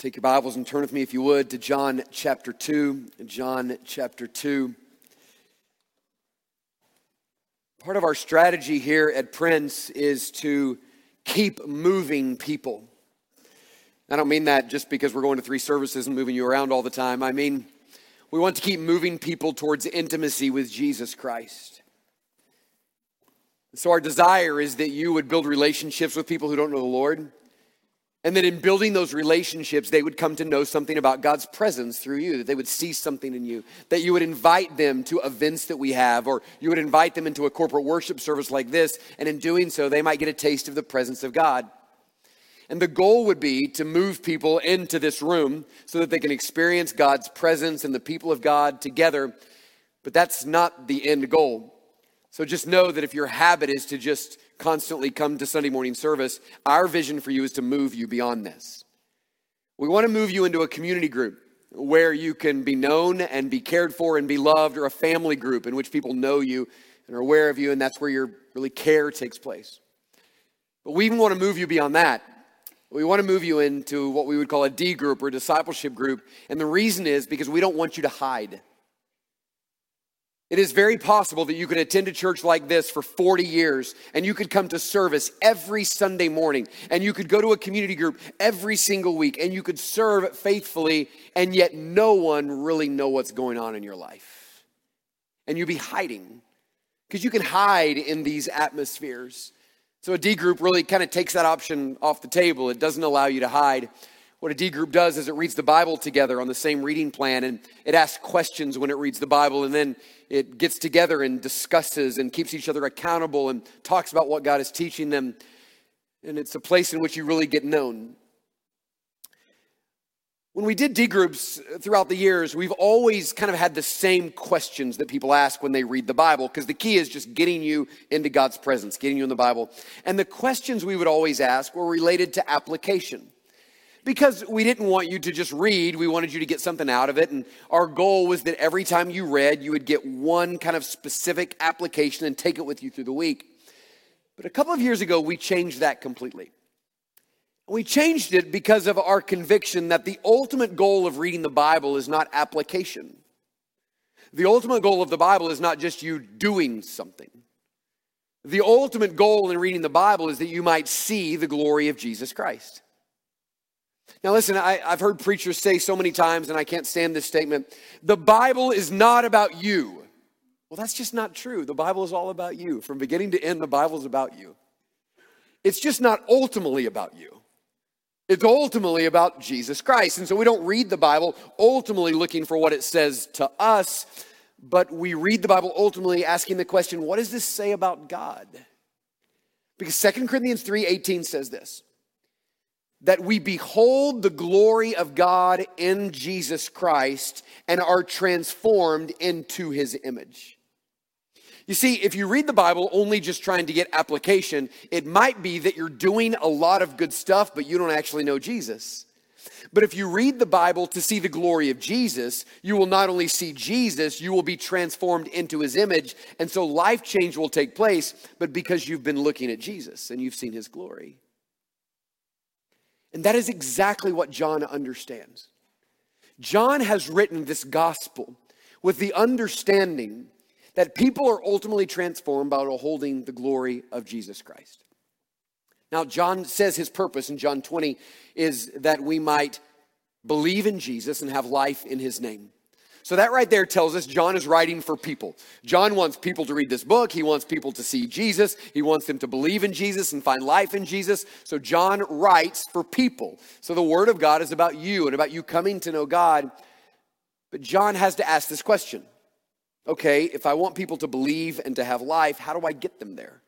Take your Bibles and turn with me, if you would, to John chapter 2. John chapter 2. Part of our strategy here at Prince is to keep moving people. I don't mean that just because we're going to three services and moving you around all the time. I mean, we want to keep moving people towards intimacy with Jesus Christ. So, our desire is that you would build relationships with people who don't know the Lord and that in building those relationships, they would come to know something about God's presence through you, that they would see something in you, that you would invite them to events that we have, or you would invite them into a corporate worship service like this, and in doing so, they might get a taste of the presence of God. And the goal would be to move people into this room so that they can experience God's presence and the people of God together. But that's not the end goal. So just know that if your habit is to just constantly come to Sunday morning service, our vision for you is to move you beyond this. We want to move you into a community group where you can be known and be cared for and be loved, or a family group in which people know you and are aware of you, and that's where your really care takes place. But we even want to move you beyond that. We want to move you into what we would call a D group or a discipleship group. And the reason is because we don't want you to hide. It is very possible that you could attend a church like this for 40 years and you could come to service every Sunday morning and you could go to a community group every single week and you could serve faithfully and yet no one really know what's going on in your life. And you'd be hiding because you can hide in these atmospheres. So a D group really kind of takes that option off the table. It doesn't allow you to hide. What a D group does is it reads the Bible together on the same reading plan and it asks questions when it reads the Bible and then it gets together and discusses and keeps each other accountable and talks about what God is teaching them. And it's a place in which you really get known. When we did D groups throughout the years, we've always kind of had the same questions that people ask when they read the Bible, because the key is just getting you into God's presence, getting you in the Bible. And the questions we would always ask were related to application because we didn't want you to just read, we wanted you to get something out of it. And our goal was that every time you read, you would get one kind of specific application and take it with you through the week. But a couple of years ago, we changed that completely. We changed it because of our conviction that the ultimate goal of reading the Bible is not application. The ultimate goal of the Bible is not just you doing something. The ultimate goal in reading the Bible is that you might see the glory of Jesus Christ. Now, listen, I, have heard preachers say so many times, and I can't stand this statement the Bible is not about you. Well, that's just not true. The Bible is all about you. From beginning to end, the Bible is about you. It's just not ultimately about you. It's ultimately about Jesus Christ. And so we don't read the Bible ultimately looking for what it says to us, but we read the Bible ultimately asking the question, what does this say about God? Because 2 Corinthians 3:18 says this that we behold the glory of God in Jesus Christ and are transformed into his image. You see, if you read the Bible only just trying to get application, it might be that you're doing a lot of good stuff, but you don't actually know Jesus. But if you read the Bible to see the glory of Jesus, you will not only see Jesus, you will be transformed into his image. And so life change will take place, but because you've been looking at Jesus and you've seen his glory. And that is exactly what John understands. John has written this gospel with the understanding that people are ultimately transformed by holding the glory of Jesus Christ. Now, John says his purpose in John 20 is that we might believe in Jesus and have life in his name. So that right there tells us John is writing for people. John wants people to read this book. He wants people to see Jesus. He wants them to believe in Jesus and find life in Jesus. So John writes for people. So the word of God is about you and about you coming to know God. But John has to ask this question. Okay, if I want people to believe and to have life, how do I get them there?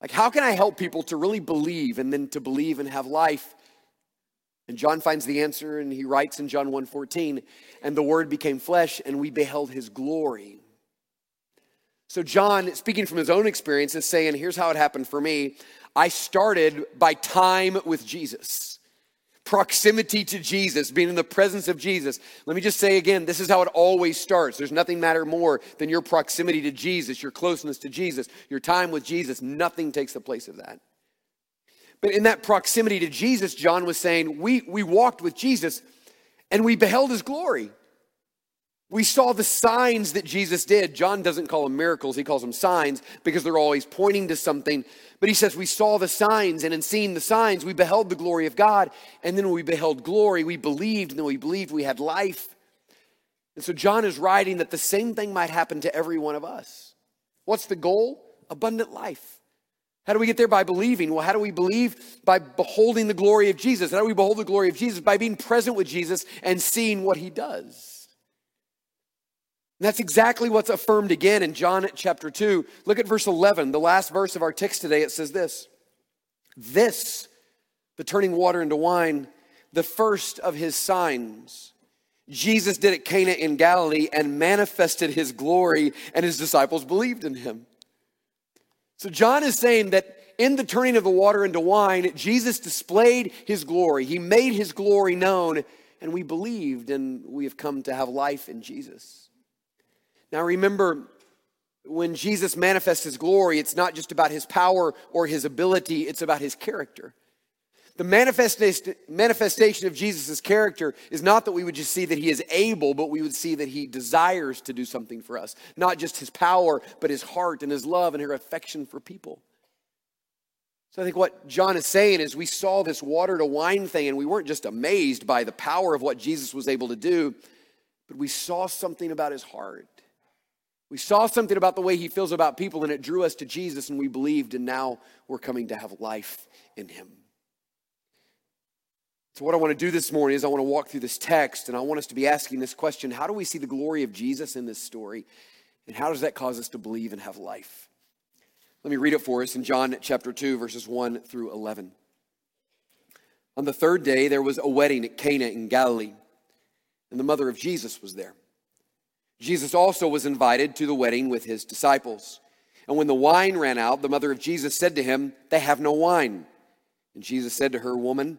Like, how can I help people to really believe and then to believe and have life? And John finds the answer and he writes in John 1:14, and the word became flesh and we beheld his glory. So John, speaking from his own experience, is saying, here's how it happened for me. I started by time with Jesus. Proximity to Jesus, being in the presence of Jesus. Let me just say again, this is how it always starts. There's nothing matter more than your proximity to Jesus, your closeness to Jesus, your time with Jesus. Nothing takes the place of that. But in that proximity to Jesus, John was saying, we, we walked with Jesus and we beheld his glory. We saw the signs that Jesus did. John doesn't call them miracles, he calls them signs because they're always pointing to something. But he says, We saw the signs, and in seeing the signs, we beheld the glory of God. And then when we beheld glory, we believed, and then we believed we had life. And so John is writing that the same thing might happen to every one of us. What's the goal? Abundant life. How do we get there? By believing. Well, how do we believe? By beholding the glory of Jesus. How do we behold the glory of Jesus? By being present with Jesus and seeing what he does. That's exactly what's affirmed again in John chapter 2. Look at verse 11, the last verse of our text today. It says this This, the turning water into wine, the first of his signs Jesus did at Cana in Galilee and manifested his glory, and his disciples believed in him. So, John is saying that in the turning of the water into wine, Jesus displayed his glory. He made his glory known, and we believed, and we have come to have life in Jesus. Now, remember, when Jesus manifests his glory, it's not just about his power or his ability, it's about his character. The manifestation of Jesus' character is not that we would just see that he is able, but we would see that he desires to do something for us. Not just his power, but his heart and his love and his affection for people. So I think what John is saying is we saw this water to wine thing and we weren't just amazed by the power of what Jesus was able to do, but we saw something about his heart. We saw something about the way he feels about people and it drew us to Jesus and we believed and now we're coming to have life in him. So, what I want to do this morning is I want to walk through this text and I want us to be asking this question How do we see the glory of Jesus in this story? And how does that cause us to believe and have life? Let me read it for us in John chapter 2, verses 1 through 11. On the third day, there was a wedding at Cana in Galilee, and the mother of Jesus was there. Jesus also was invited to the wedding with his disciples. And when the wine ran out, the mother of Jesus said to him, They have no wine. And Jesus said to her, Woman,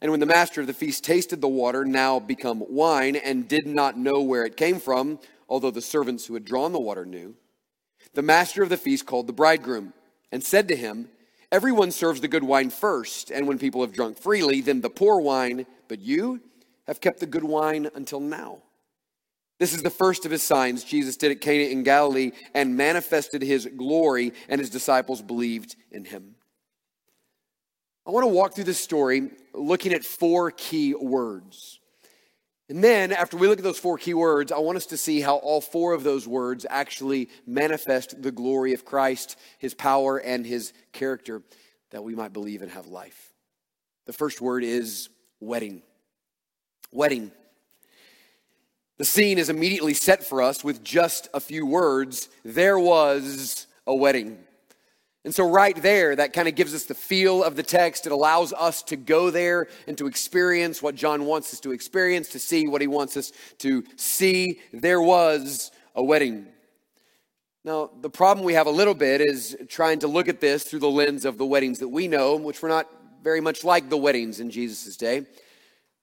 And when the master of the feast tasted the water, now become wine, and did not know where it came from, although the servants who had drawn the water knew, the master of the feast called the bridegroom and said to him, Everyone serves the good wine first, and when people have drunk freely, then the poor wine, but you have kept the good wine until now. This is the first of his signs Jesus did at Cana in Galilee and manifested his glory, and his disciples believed in him. I want to walk through this story looking at four key words. And then, after we look at those four key words, I want us to see how all four of those words actually manifest the glory of Christ, his power, and his character that we might believe and have life. The first word is wedding. Wedding. The scene is immediately set for us with just a few words. There was a wedding. And so, right there, that kind of gives us the feel of the text. It allows us to go there and to experience what John wants us to experience, to see what he wants us to see. There was a wedding. Now, the problem we have a little bit is trying to look at this through the lens of the weddings that we know, which were not very much like the weddings in Jesus' day.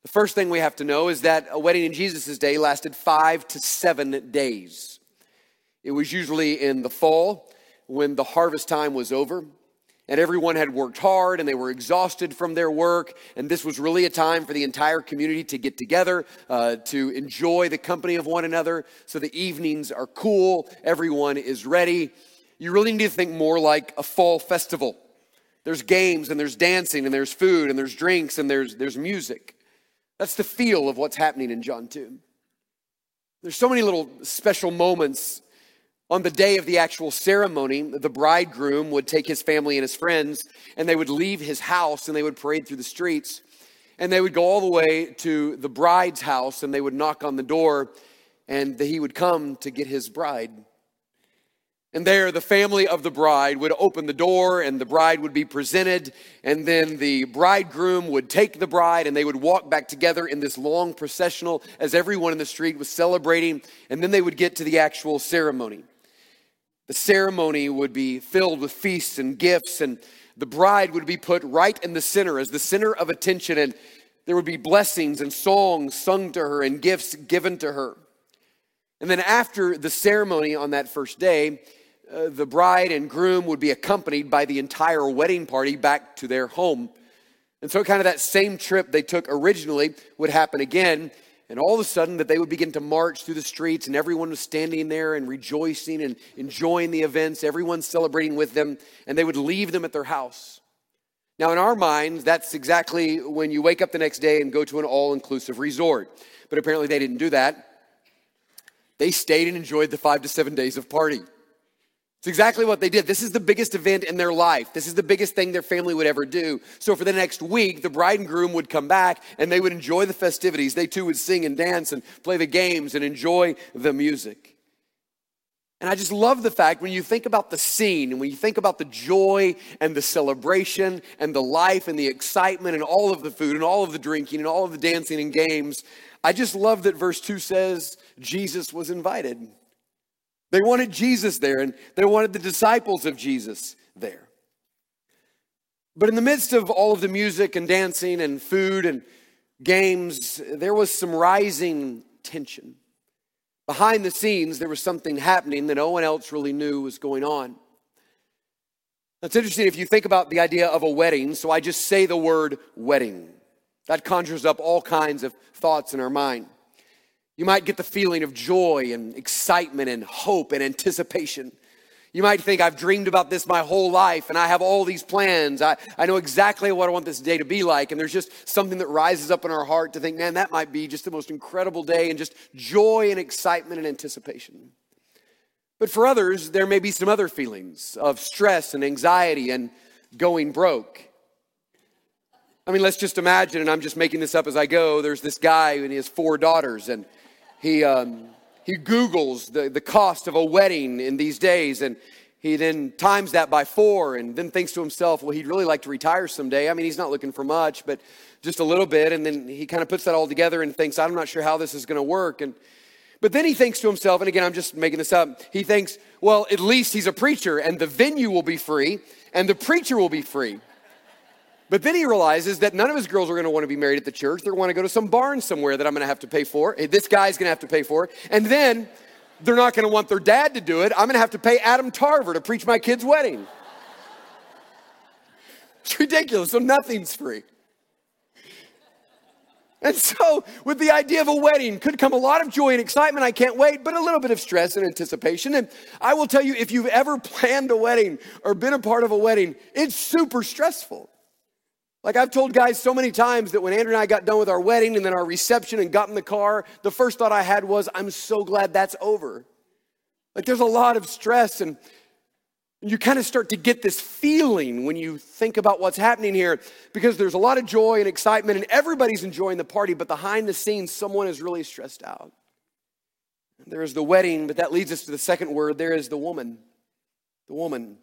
The first thing we have to know is that a wedding in Jesus' day lasted five to seven days. It was usually in the fall when the harvest time was over and everyone had worked hard and they were exhausted from their work. And this was really a time for the entire community to get together, uh, to enjoy the company of one another. So the evenings are cool, everyone is ready. You really need to think more like a fall festival. There's games and there's dancing and there's food and there's drinks and there's, there's music. That's the feel of what's happening in John 2. There's so many little special moments on the day of the actual ceremony, the bridegroom would take his family and his friends, and they would leave his house and they would parade through the streets. And they would go all the way to the bride's house and they would knock on the door, and he would come to get his bride. And there, the family of the bride would open the door and the bride would be presented. And then the bridegroom would take the bride and they would walk back together in this long processional as everyone in the street was celebrating. And then they would get to the actual ceremony. The ceremony would be filled with feasts and gifts, and the bride would be put right in the center as the center of attention. And there would be blessings and songs sung to her and gifts given to her. And then after the ceremony on that first day, uh, the bride and groom would be accompanied by the entire wedding party back to their home. And so, kind of that same trip they took originally would happen again. And all of a sudden, that they would begin to march through the streets, and everyone was standing there and rejoicing and enjoying the events, everyone celebrating with them, and they would leave them at their house. Now, in our minds, that's exactly when you wake up the next day and go to an all inclusive resort. But apparently, they didn't do that. They stayed and enjoyed the five to seven days of party. It's exactly what they did. This is the biggest event in their life. This is the biggest thing their family would ever do. So for the next week, the bride and groom would come back and they would enjoy the festivities. They too would sing and dance and play the games and enjoy the music. And I just love the fact when you think about the scene and when you think about the joy and the celebration and the life and the excitement and all of the food and all of the drinking and all of the dancing and games, I just love that verse 2 says Jesus was invited. They wanted Jesus there and they wanted the disciples of Jesus there. But in the midst of all of the music and dancing and food and games, there was some rising tension. Behind the scenes, there was something happening that no one else really knew was going on. That's interesting if you think about the idea of a wedding. So I just say the word wedding. That conjures up all kinds of thoughts in our mind. You might get the feeling of joy and excitement and hope and anticipation. You might think, I've dreamed about this my whole life and I have all these plans. I, I know exactly what I want this day to be like. And there's just something that rises up in our heart to think, man, that might be just the most incredible day and just joy and excitement and anticipation. But for others, there may be some other feelings of stress and anxiety and going broke. I mean, let's just imagine, and I'm just making this up as I go. There's this guy and he has four daughters, and he, um, he Googles the, the cost of a wedding in these days and he then times that by four and then thinks to himself, well, he'd really like to retire someday. I mean, he's not looking for much, but just a little bit. And then he kind of puts that all together and thinks, I'm not sure how this is going to work. And but then he thinks to himself, and again, I'm just making this up. He thinks, well, at least he's a preacher, and the venue will be free, and the preacher will be free. But then he realizes that none of his girls are going to want to be married at the church. They're going to go to some barn somewhere that I'm going to have to pay for. This guy's going to have to pay for. And then they're not going to want their dad to do it. I'm going to have to pay Adam Tarver to preach my kid's wedding. It's ridiculous. So nothing's free. And so, with the idea of a wedding, could come a lot of joy and excitement. I can't wait, but a little bit of stress and anticipation. And I will tell you, if you've ever planned a wedding or been a part of a wedding, it's super stressful. Like I've told guys so many times that when Andrew and I got done with our wedding and then our reception and got in the car, the first thought I had was, I'm so glad that's over. Like there's a lot of stress and you kind of start to get this feeling when you think about what's happening here because there's a lot of joy and excitement and everybody's enjoying the party, but behind the scenes, someone is really stressed out. There is the wedding, but that leads us to the second word there is the woman. The woman.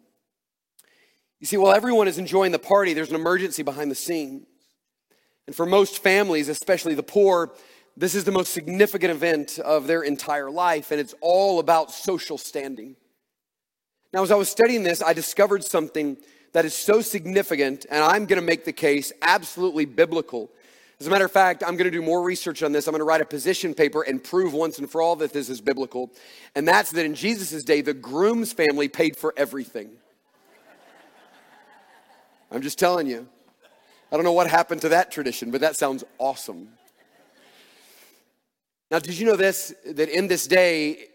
You see, while everyone is enjoying the party, there's an emergency behind the scenes. And for most families, especially the poor, this is the most significant event of their entire life, and it's all about social standing. Now, as I was studying this, I discovered something that is so significant, and I'm to make the case absolutely biblical. As a matter of fact, I'm to do more research on this. I'm to write a position paper and prove once and for all that this is biblical. And that's that in Jesus' day, the groom's family paid for everything. I'm just telling you. I don't know what happened to that tradition, but that sounds awesome. Now, did you know this? That in this day,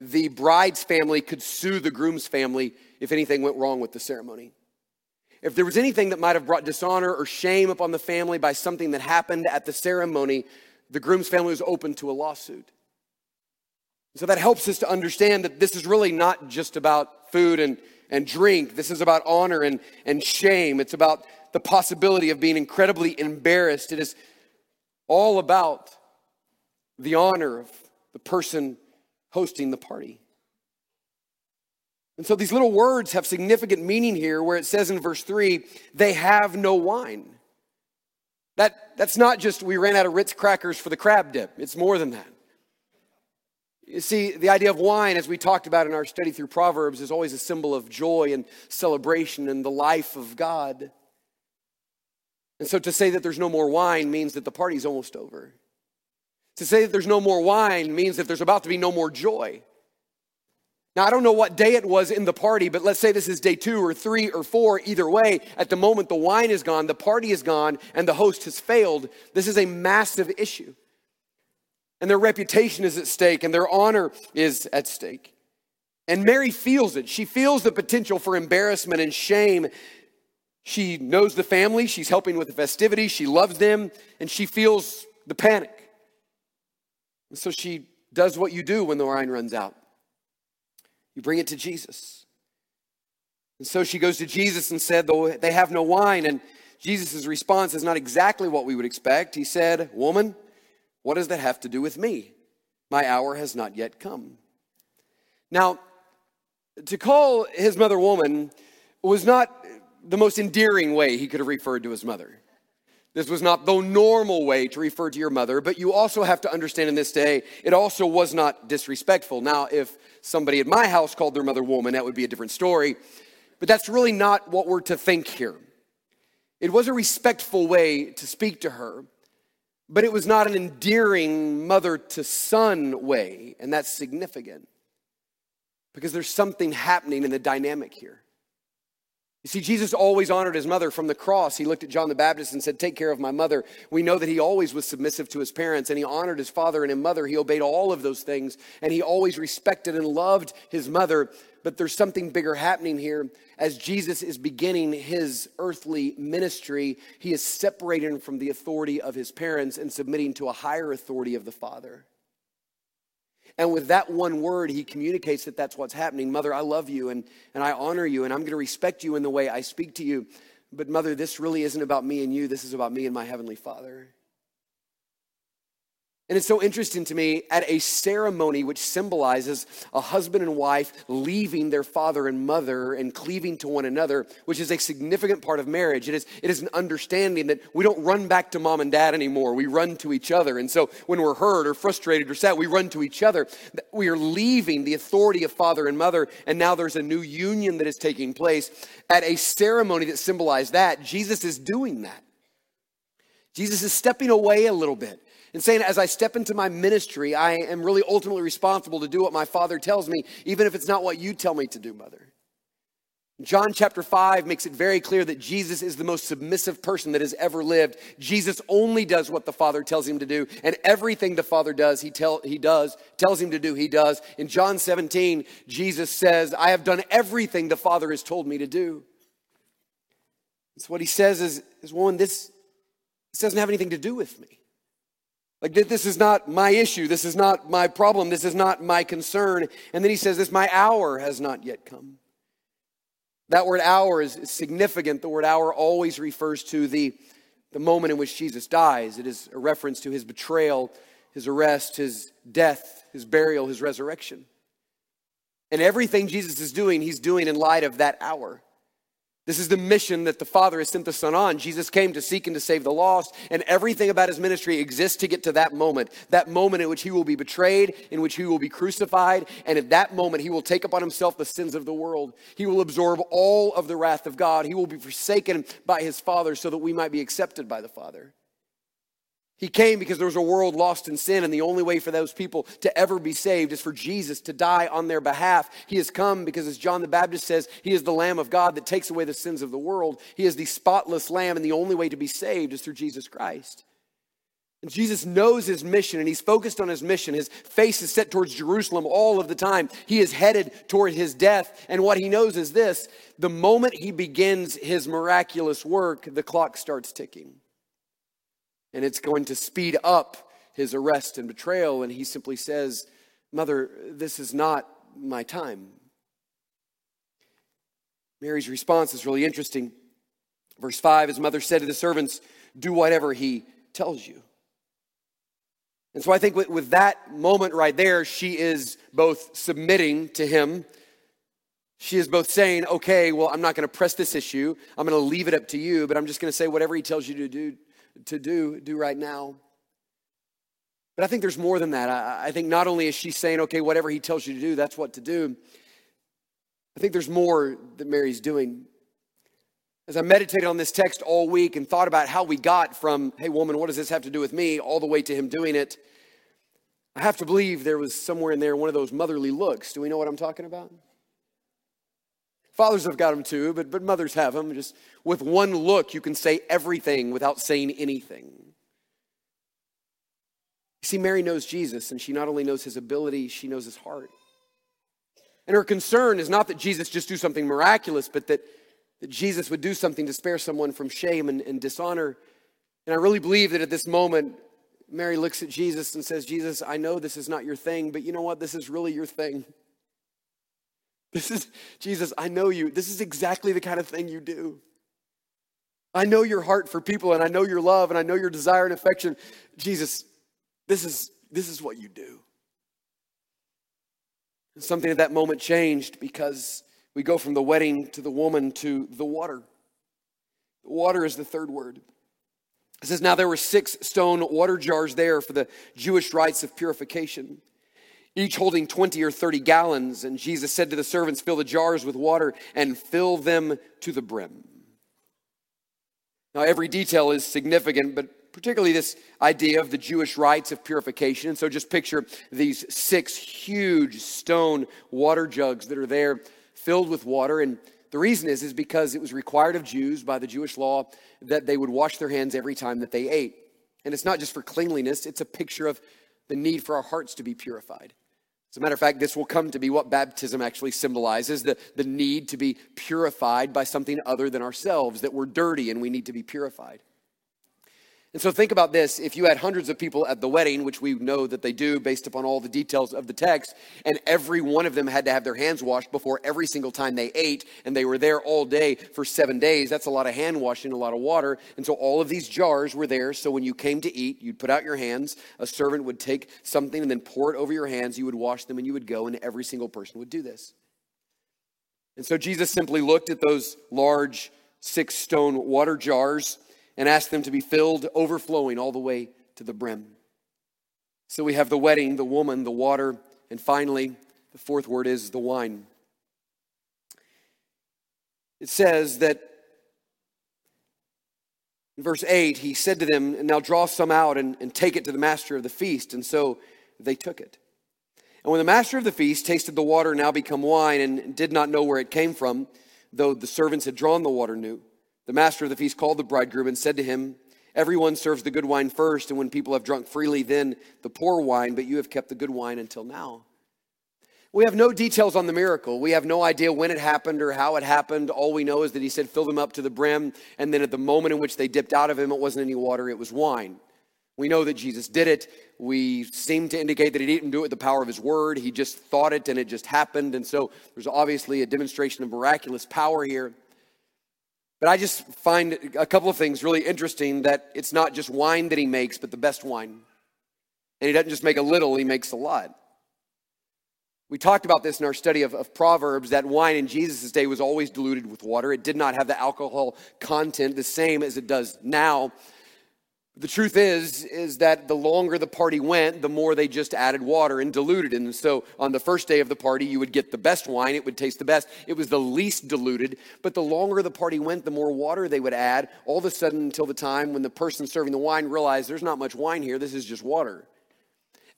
the bride's family could sue the groom's family if anything went wrong with the ceremony. If there was anything that might have brought dishonor or shame upon the family by something that happened at the ceremony, the groom's family was open to a lawsuit. So that helps us to understand that this is really not just about food and and drink. This is about honor and, and shame. It's about the possibility of being incredibly embarrassed. It is all about the honor of the person hosting the party. And so these little words have significant meaning here where it says in verse 3, they have no wine. That, that's not just we ran out of Ritz crackers for the crab dip, it's more than that. You see, the idea of wine, as we talked about in our study through Proverbs, is always a symbol of joy and celebration and the life of God. And so to say that there's no more wine means that the party's almost over. To say that there's no more wine means that there's about to be no more joy. Now, I don't know what day it was in the party, but let's say this is day two or three or four. Either way, at the moment the wine is gone, the party is gone, and the host has failed. This is a massive issue. And their reputation is at stake, and their honor is at stake. And Mary feels it. She feels the potential for embarrassment and shame. She knows the family, she's helping with the festivities, she loves them, and she feels the panic. And so she does what you do when the wine runs out you bring it to Jesus. And so she goes to Jesus and said, they have no wine. And Jesus' response is not exactly what we would expect. He said, Woman, what does that have to do with me? My hour has not yet come. Now, to call his mother woman was not the most endearing way he could have referred to his mother. This was not the normal way to refer to your mother, but you also have to understand in this day, it also was not disrespectful. Now, if somebody at my house called their mother woman, that would be a different story. But that's really not what we're to think here. It was a respectful way to speak to her, but it was not an endearing mother to son way, and that's significant because there's something happening in the dynamic here. You see, Jesus always honored his mother from the cross. He looked at John the Baptist and said, Take care of my mother. We know that he always was submissive to his parents and he honored his father and his mother. He obeyed all of those things and he always respected and loved his mother. But there's something bigger happening here. As Jesus is beginning his earthly ministry, he is separating from the authority of his parents and submitting to a higher authority of the Father. And with that one word, he communicates that that's what's happening. Mother, I love you and, and I honor you and I'm going to respect you in the way I speak to you. But, Mother, this really isn't about me and you. This is about me and my Heavenly Father. And it's so interesting to me at a ceremony which symbolizes a husband and wife leaving their father and mother and cleaving to one another, which is a significant part of marriage. It is, it is an understanding that we don't run back to mom and dad anymore. We run to each other. And so when we're hurt or frustrated or sad, we run to each other. We are leaving the authority of father and mother, and now there's a new union that is taking place. At a ceremony that symbolized that, Jesus is doing that. Jesus is stepping away a little bit and saying, as I step into my ministry, I am really ultimately responsible to do what my father tells me, even if it's not what you tell me to do, mother. John chapter 5 makes it very clear that Jesus is the most submissive person that has ever lived. Jesus only does what the Father tells him to do, and everything the Father does, he, tell, he does, tells him to do, he does. In John 17, Jesus says, I have done everything the Father has told me to do. So what he says is, is one, this, this doesn't have anything to do with me. Like, this is not my issue. This is not my problem. This is not my concern. And then he says, This, my hour has not yet come. That word hour is significant. The word hour always refers to the, the moment in which Jesus dies. It is a reference to his betrayal, his arrest, his death, his burial, his resurrection. And everything Jesus is doing, he's doing in light of that hour. This is the mission that the Father has sent the Son on. Jesus came to seek and to save the lost, and everything about his ministry exists to get to that moment. That moment in which he will be betrayed, in which he will be crucified, and at that moment he will take upon himself the sins of the world. He will absorb all of the wrath of God. He will be forsaken by his Father so that we might be accepted by the Father. He came because there was a world lost in sin, and the only way for those people to ever be saved is for Jesus to die on their behalf. He has come because, as John the Baptist says, He is the Lamb of God that takes away the sins of the world. He is the spotless Lamb, and the only way to be saved is through Jesus Christ. And Jesus knows his mission and he's focused on his mission. His face is set towards Jerusalem all of the time. He is headed toward his death. And what he knows is this the moment he begins his miraculous work, the clock starts ticking and it's going to speed up his arrest and betrayal. And he simply says, Mother, this is not my time. Mary's response is really interesting. Verse 5 His mother said to the servants, Do whatever he tells you. And so I think with, with that moment right there, she is both submitting to him She is both saying, okay, well, I'm not going to press this issue. I'm going to leave it up to you, but I'm just going to say whatever he tells you to do, to do, do right now. But I think there's more than that. I, I think not only is she saying, okay, whatever he tells you to do, that's what to do. I think there's more that Mary's doing. As I meditated on this text all week and thought about how we got from, hey, woman, what does this have to do with me, all the way to him doing it, I have to believe there was somewhere in there one of those motherly looks. Do we know what I'm talking about? Fathers have got them too, but, but mothers have them. Just with one look, you can say everything without saying anything. You see, Mary knows Jesus, and she not only knows his ability, she knows his heart. And her concern is not that Jesus just do something miraculous, but that, that Jesus would do something to spare someone from shame and, and dishonor. And I really believe that at this moment, Mary looks at Jesus and says, Jesus, I know this is not your thing, but you know what? This is really your thing. This is, Jesus, I know you. This is exactly the kind of thing you do. I know your heart for people, and I know your love, and I know your desire and affection. Jesus, this is, this is what you do. And something at that moment changed because we go from the wedding to the woman to the water. The water is the third word. It says, Now there were six stone water jars there for the Jewish rites of purification each holding 20 or 30 gallons. And Jesus said to the servants, Fill the jars with water and fill them to the brim. Now, every detail is significant, but particularly this idea of the Jewish rites of purification. And so just picture these six huge stone water jugs that are there filled with water. And the reason is, is because it was required of Jews by the Jewish law that they would wash their hands every time that they ate. And it's not just for cleanliness, it's a picture of the need for our hearts to be purified. As a matter of fact, this will come to be what baptism actually symbolizes the, the need to be purified by something other than ourselves, that we're dirty and we need to be purified. And so think about this if you had hundreds of people at the wedding, which we know that they do based upon all the details of the text, and every one of them had to have their hands washed before every single time they ate, and they were there all day for seven days, that's a lot of hand washing, a lot of water. And so all of these jars were there. So when you came to eat, you'd put out your hands, a servant would take something and then pour it over your hands, you would wash them, and you would go, and every single person would do this. And so Jesus simply looked at those large six stone water jars and asked them to be filled, overflowing all the way to the brim. So we have the wedding, the woman, the water, and finally, the fourth word is the wine. It says that in verse 8, he said to them, Now draw some out and, and take it to the master of the feast. And so they took it. And when the master of the feast tasted the water now become wine and did not know where it came from, though the servants had drawn the water new, the master of the feast called the bridegroom and said to him, Everyone serves the good wine first, and when people have drunk freely, then the poor wine, but you have kept the good wine until now. We have no details on the miracle. We have no idea when it happened or how it happened. All we know is that he said, fill them up to the brim. And then at the moment in which they dipped out of him, it wasn't any water, it was wine. We know that Jesus did it. We seem to indicate that he didn't do it with the power of his word. He just thought it and it just happened. And so there's obviously a demonstration of miraculous power here. But I just find a couple of things really interesting that it's not just wine that he makes, but the best wine. And he doesn't just make a little, he makes a lot. We talked about this in our study of, of Proverbs that wine in Jesus' day was always diluted with water. It did not have the alcohol content the same as it does now. The truth is, is that the longer the party went, the more they just added water and diluted. And so on the first day of the party, you would get the best wine. It would taste the best. It was the least diluted. But the longer the party went, the more water they would add. All of a sudden, until the time when the person serving the wine realized there's not much wine here. This is just water.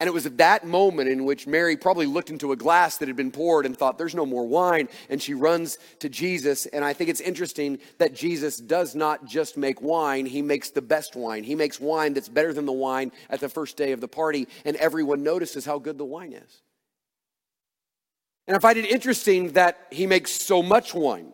And it was at that moment in which Mary probably looked into a glass that had been poured and thought, there's no more wine. And she runs to Jesus. And I think it's interesting that Jesus does not just make wine, he makes the best wine. He makes wine that's better than the wine at the first day of the party. And everyone notices how good the wine is. And I find it interesting that he makes so much wine.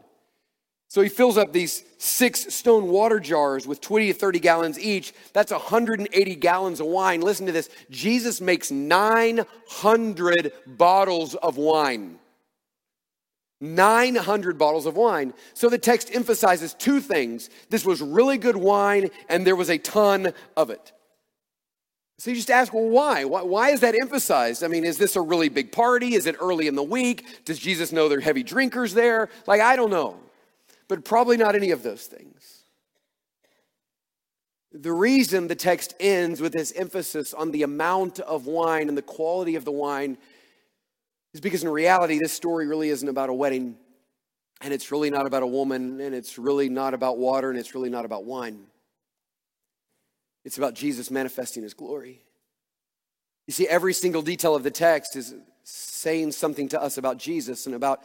So he fills up these six stone water jars with 20 to 30 gallons each. That's 180 gallons of wine. Listen to this Jesus makes 900 bottles of wine. 900 bottles of wine. So the text emphasizes two things this was really good wine, and there was a ton of it. So you just ask, well, why? why? Why is that emphasized? I mean, is this a really big party? Is it early in the week? Does Jesus know there are heavy drinkers there? Like, I don't know. But probably not any of those things. The reason the text ends with this emphasis on the amount of wine and the quality of the wine is because in reality, this story really isn't about a wedding, and it's really not about a woman, and it's really not about water, and it's really not about wine. It's about Jesus manifesting his glory. You see, every single detail of the text is saying something to us about Jesus and about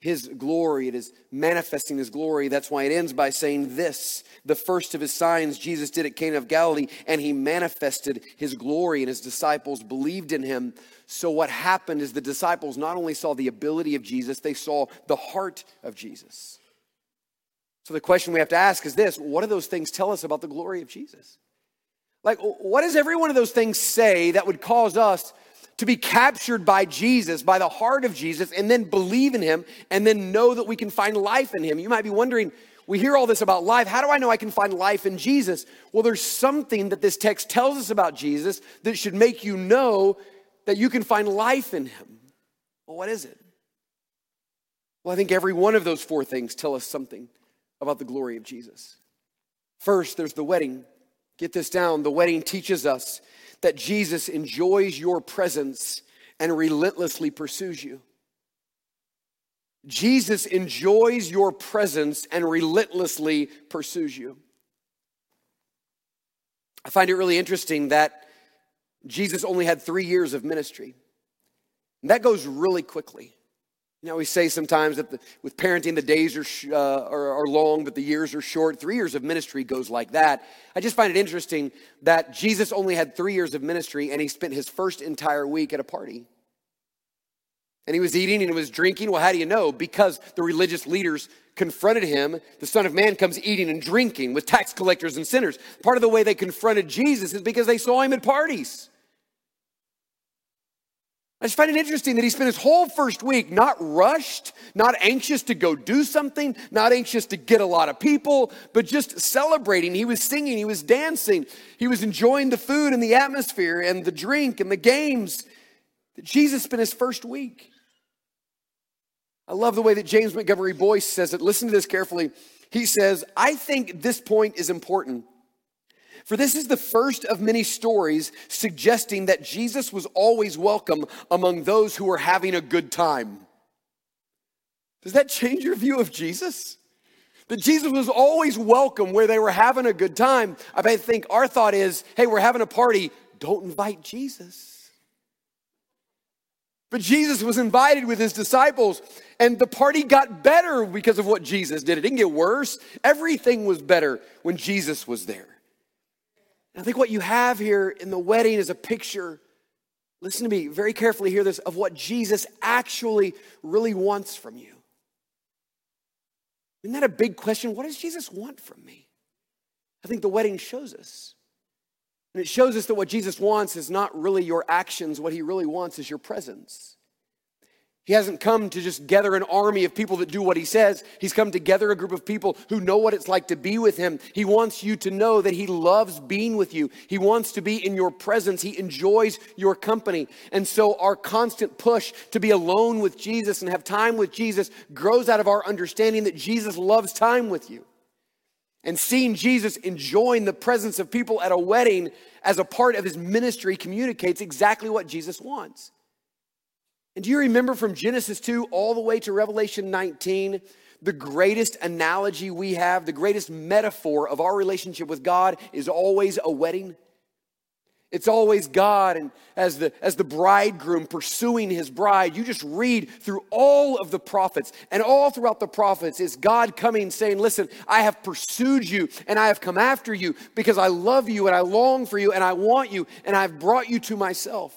his glory. It is manifesting his glory. That's why it ends by saying this the first of his signs Jesus did at Cana of Galilee, and he manifested his glory, and his disciples believed in him. So, what happened is the disciples not only saw the ability of Jesus, they saw the heart of Jesus. So, the question we have to ask is this what do those things tell us about the glory of Jesus? Like, what does every one of those things say that would cause us to be captured by Jesus, by the heart of Jesus, and then believe in him, and then know that we can find life in him? You might be wondering, we hear all this about life. How do I know I can find life in Jesus? Well, there's something that this text tells us about Jesus that should make you know that you can find life in him. Well, what is it? Well, I think every one of those four things tell us something about the glory of Jesus. First, there's the wedding. Get this down. The wedding teaches us that Jesus enjoys your presence and relentlessly pursues you. Jesus enjoys your presence and relentlessly pursues you. I find it really interesting that Jesus only had three years of ministry. And that goes really quickly. You know, we say sometimes that the, with parenting, the days are, sh- uh, are, are long, but the years are short. Three years of ministry goes like that. I just find it interesting that Jesus only had three years of ministry and he spent his first entire week at a party. And he was eating and he was drinking. Well, how do you know? Because the religious leaders confronted him. The Son of Man comes eating and drinking with tax collectors and sinners. Part of the way they confronted Jesus is because they saw him at parties. I just find it interesting that he spent his whole first week not rushed, not anxious to go do something, not anxious to get a lot of people, but just celebrating. He was singing, he was dancing, he was enjoying the food and the atmosphere and the drink and the games. That Jesus spent his first week. I love the way that James Montgomery Boice says it. Listen to this carefully. He says, I think this point is important. For this is the first of many stories suggesting that Jesus was always welcome among those who were having a good time. Does that change your view of Jesus? That Jesus was always welcome where they were having a good time. I think our thought is hey, we're having a party, don't invite Jesus. But Jesus was invited with his disciples, and the party got better because of what Jesus did. It didn't get worse. Everything was better when Jesus was there. And I think what you have here in the wedding is a picture, listen to me very carefully, hear this, of what Jesus actually really wants from you. Isn't that a big question? What does Jesus want from me? I think the wedding shows us. And it shows us that what Jesus wants is not really your actions, what he really wants is your presence. He hasn't come to just gather an army of people that do what he says. He's come to gather a group of people who know what it's like to be with him. He wants you to know that he loves being with you. He wants to be in your presence. He enjoys your company. And so our constant push to be alone with Jesus and have time with Jesus grows out of our understanding that Jesus loves time with you. And seeing Jesus enjoying the presence of people at a wedding as a part of his ministry communicates exactly what Jesus wants. And do you remember from Genesis 2 all the way to Revelation 19, the greatest analogy we have, the greatest metaphor of our relationship with God is always a wedding? It's always God and as the, as the bridegroom pursuing his bride. You just read through all of the prophets and all throughout the prophets is God coming saying, Listen, I have pursued you and I have come after you because I love you and I long for you and I want you and I've brought you to myself.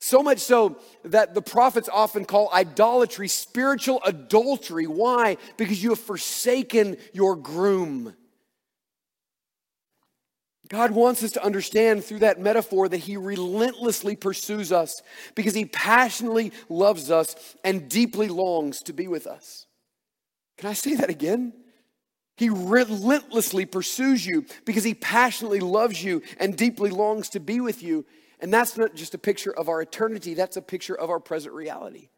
So much so that the prophets often call idolatry spiritual adultery. Why? Because you have forsaken your groom. God wants us to understand through that metaphor that He relentlessly pursues us because He passionately loves us and deeply longs to be with us. Can I say that again? He relentlessly pursues you because he passionately loves you and deeply longs to be with you. And that's not just a picture of our eternity, that's a picture of our present reality.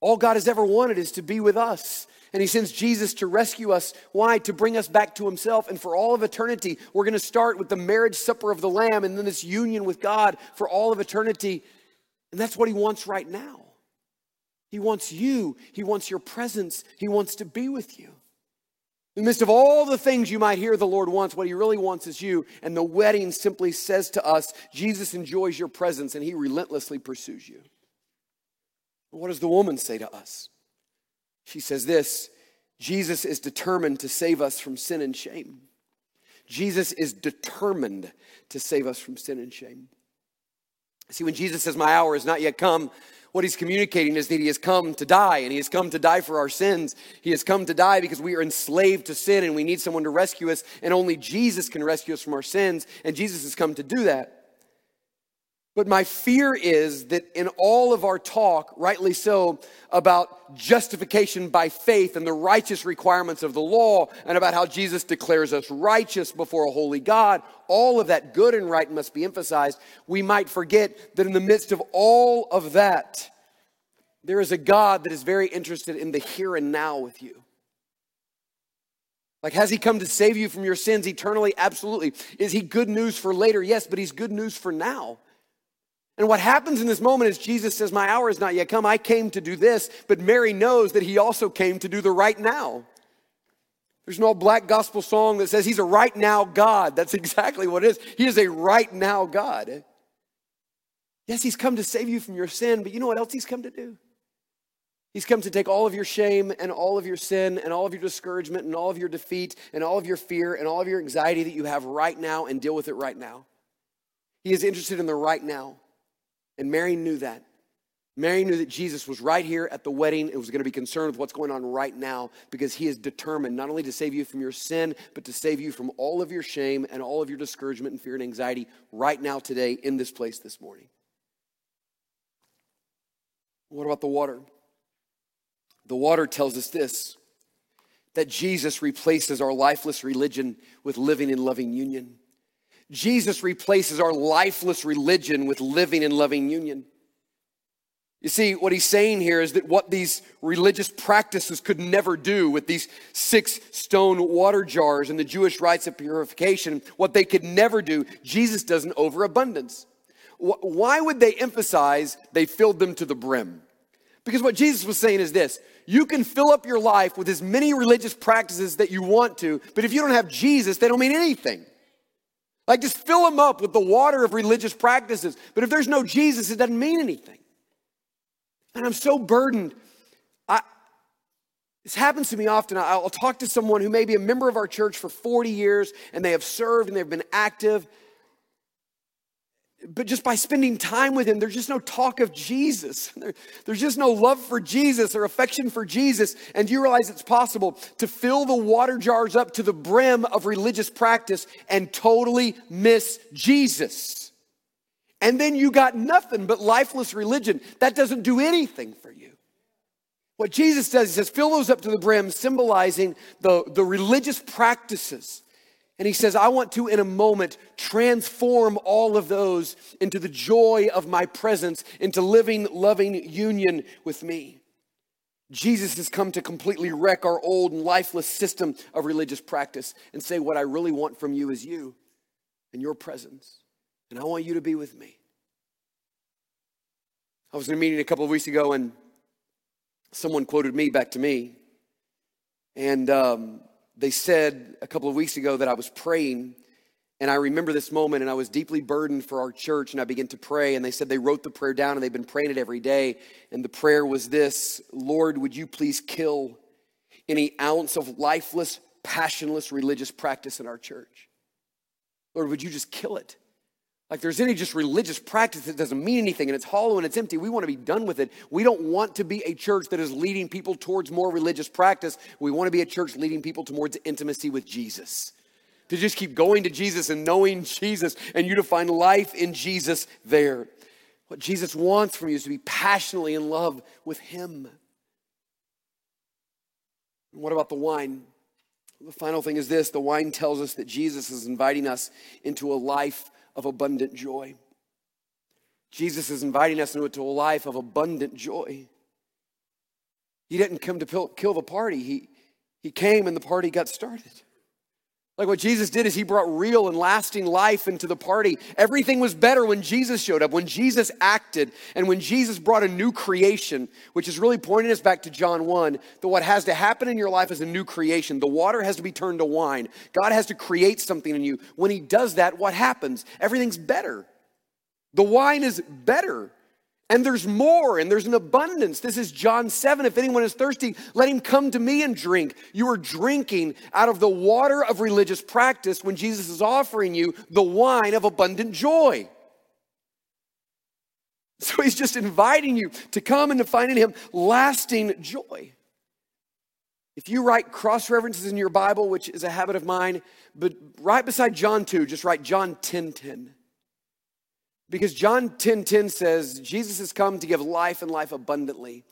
All God has ever wanted is to be with us. And he sends Jesus to rescue us. Why? To bring us back to himself. And for all of eternity, we're going to start with the marriage supper of the Lamb and then this union with God for all of eternity. And that's what he wants right now. He wants you, he wants your presence, he wants to be with you. In the midst of all the things you might hear the Lord wants, what he really wants is you. And the wedding simply says to us, Jesus enjoys your presence and he relentlessly pursues you. What does the woman say to us? She says this Jesus is determined to save us from sin and shame. Jesus is determined to save us from sin and shame. See, when Jesus says, My hour is not yet come, what he's communicating is that he has come to die, and he has come to die for our sins. He has come to die because we are enslaved to sin and we need someone to rescue us, and only Jesus can rescue us from our sins, and Jesus has come to do that. But my fear is that in all of our talk, rightly so, about justification by faith and the righteous requirements of the law, and about how Jesus declares us righteous before a holy God, all of that good and right must be emphasized. We might forget that in the midst of all of that, there is a God that is very interested in the here and now with you. Like, has he come to save you from your sins eternally? Absolutely. Is he good news for later? Yes, but he's good news for now. And what happens in this moment is Jesus says, My hour is not yet come. I came to do this. But Mary knows that he also came to do the right now. There's an old black gospel song that says he's a right now God. That's exactly what it is. He is a right now God. Yes, he's come to save you from your sin, but you know what else he's come to do? He's come to take all of your shame and all of your sin and all of your discouragement and all of your defeat and all of your fear and all of your anxiety that you have right now and deal with it right now. He is interested in the right now. And Mary knew that. Mary knew that Jesus was right here at the wedding and was going to be concerned with what's going on right now because he is determined not only to save you from your sin, but to save you from all of your shame and all of your discouragement and fear and anxiety right now, today, in this place this morning. What about the water? The water tells us this that Jesus replaces our lifeless religion with living in loving union. Jesus replaces our lifeless religion with living and loving union. You see, what he's saying here is that what these religious practices could never do with these six stone water jars and the Jewish rites of purification, what they could never do, Jesus does in overabundance. Why would they emphasize they filled them to the brim? Because what Jesus was saying is this you can fill up your life with as many religious practices that you want to, but if you don't have Jesus, they don't mean anything. Like just fill them up with the water of religious practices. But if there's no Jesus, it doesn't mean anything. And I'm so burdened. I, this happens to me often. I'll talk to someone who may be a member of our church for 40 years and they have served and they've been active but just by spending time with him, there's just no talk of Jesus. There, there's just no love for Jesus or affection for Jesus. And you realize it's possible to fill the water jars up to the brim of religious practice and totally miss Jesus. And then you got nothing but lifeless religion. That doesn't do anything for you. What Jesus does, he says, fill those up to the brim, symbolizing the, the religious practices and he says, I want to, in a moment, transform all of those into the joy of my presence, into living, loving union with me. Jesus has come to completely wreck our old and lifeless system of religious practice and say, What I really want from you is you and your presence. And I want you to be with me. I was in a meeting a couple of weeks ago and someone quoted me back to me. And um, they said a couple of weeks ago that I was praying. And I remember this moment, and I was deeply burdened for our church, and I began to pray. And they said they wrote the prayer down, and they've been praying it every day. And the prayer was this Lord, would you please kill any ounce of lifeless, passionless religious practice in our church? Lord, would you just kill it? Like there's any just religious practice that doesn't mean anything and it's hollow and it's empty. We want to be done with it. We don't want to be a church that is leading people towards more religious practice. We want to be a church leading people towards intimacy with Jesus. To just keep going to Jesus and knowing Jesus and you to find life in Jesus there. What Jesus wants from you is to be passionately in love with Him. And what about the wine? The final thing is this the wine tells us that Jesus is inviting us into a life of abundant joy. Jesus is inviting us into a life of abundant joy. He didn't come to kill the party, he, he came and the party got started. Like what Jesus did is he brought real and lasting life into the party. Everything was better when Jesus showed up, when Jesus acted, and when Jesus brought a new creation, which is really pointing us back to John 1 that what has to happen in your life is a new creation. The water has to be turned to wine. God has to create something in you. When he does that, what happens? Everything's better. The wine is better. And there's more and there's an abundance. This is John 7. If anyone is thirsty, let him come to me and drink. You are drinking out of the water of religious practice when Jesus is offering you the wine of abundant joy. So he's just inviting you to come and to find in him lasting joy. If you write cross references in your Bible, which is a habit of mine, but right beside John 2, just write John 10 10. Because John 10 10 says, Jesus has come to give life and life abundantly.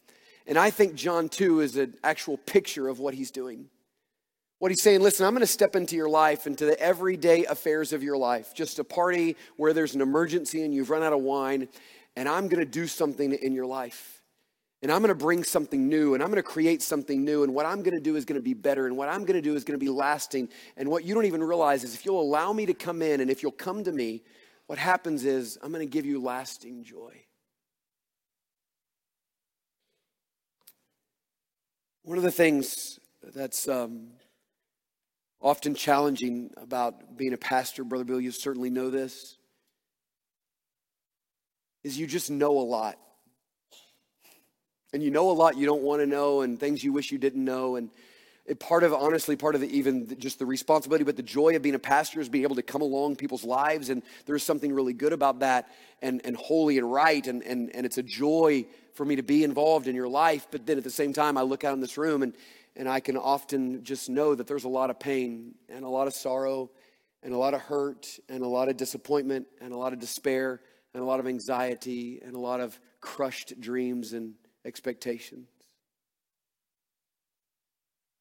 And I think John 2 is an actual picture of what he's doing. What he's saying, listen, I'm going to step into your life, into the everyday affairs of your life, just a party where there's an emergency and you've run out of wine, and I'm going to do something in your life. And I'm going to bring something new, and I'm going to create something new. And what I'm going to do is going to be better, and what I'm going to do is going to be lasting. And what you don't even realize is if you'll allow me to come in, and if you'll come to me, what happens is I'm going to give you lasting joy. One of the things that's um, often challenging about being a pastor, Brother Bill, you certainly know this, is you just know a lot. And you know a lot you don't want to know, and things you wish you didn't know. And part of honestly part of the, even just the responsibility but the joy of being a pastor is being able to come along people's lives and there's something really good about that and, and holy and right and, and, and it's a joy for me to be involved in your life but then at the same time i look out in this room and, and i can often just know that there's a lot of pain and a lot of sorrow and a lot of hurt and a lot of disappointment and a lot of despair and a lot of anxiety and a lot of crushed dreams and expectations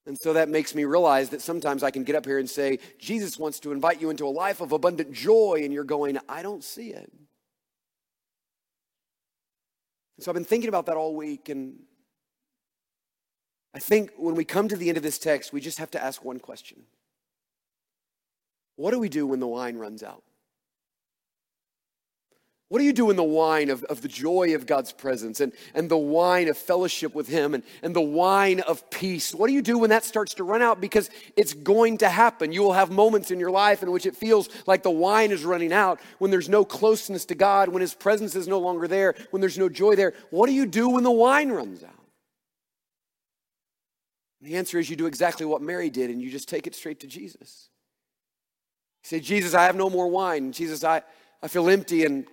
and so that makes me realize that sometimes I can get up here and say, Jesus wants to invite you into a life of abundant joy, and you're going, I don't see it. And so I've been thinking about that all week, and I think when we come to the end of this text, we just have to ask one question What do we do when the wine runs out? What do you do in the wine of, of the joy of God's presence and, and the wine of fellowship with Him and, and the wine of peace? What do you do when that starts to run out? Because it's going to happen. You will have moments in your life in which it feels like the wine is running out, when there's no closeness to God, when His presence is no longer there, when there's no joy there. What do you do when the wine runs out? The answer is you do exactly what Mary did and you just take it straight to Jesus. You say, Jesus, I have no more wine. Jesus, I, I feel empty and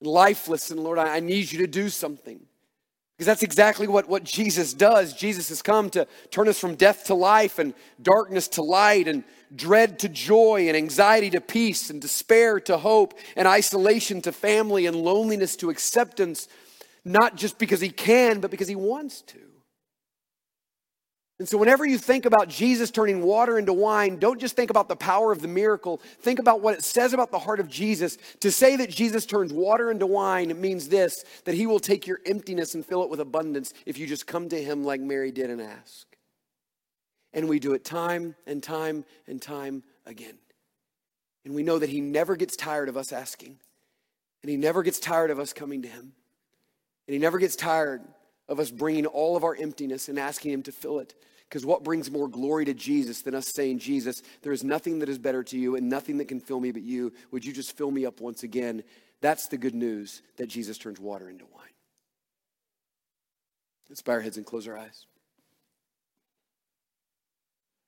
lifeless, and Lord, I need you to do something. Because that's exactly what, what Jesus does. Jesus has come to turn us from death to life and darkness to light and dread to joy and anxiety to peace and despair to hope and isolation to family and loneliness to acceptance, not just because he can, but because he wants to. And so, whenever you think about Jesus turning water into wine, don't just think about the power of the miracle. Think about what it says about the heart of Jesus. To say that Jesus turns water into wine means this that he will take your emptiness and fill it with abundance if you just come to him like Mary did and ask. And we do it time and time and time again. And we know that he never gets tired of us asking, and he never gets tired of us coming to him, and he never gets tired of us bringing all of our emptiness and asking him to fill it. Because what brings more glory to Jesus than us saying, Jesus, there is nothing that is better to you and nothing that can fill me but you. Would you just fill me up once again? That's the good news that Jesus turns water into wine. Let's bow our heads and close our eyes.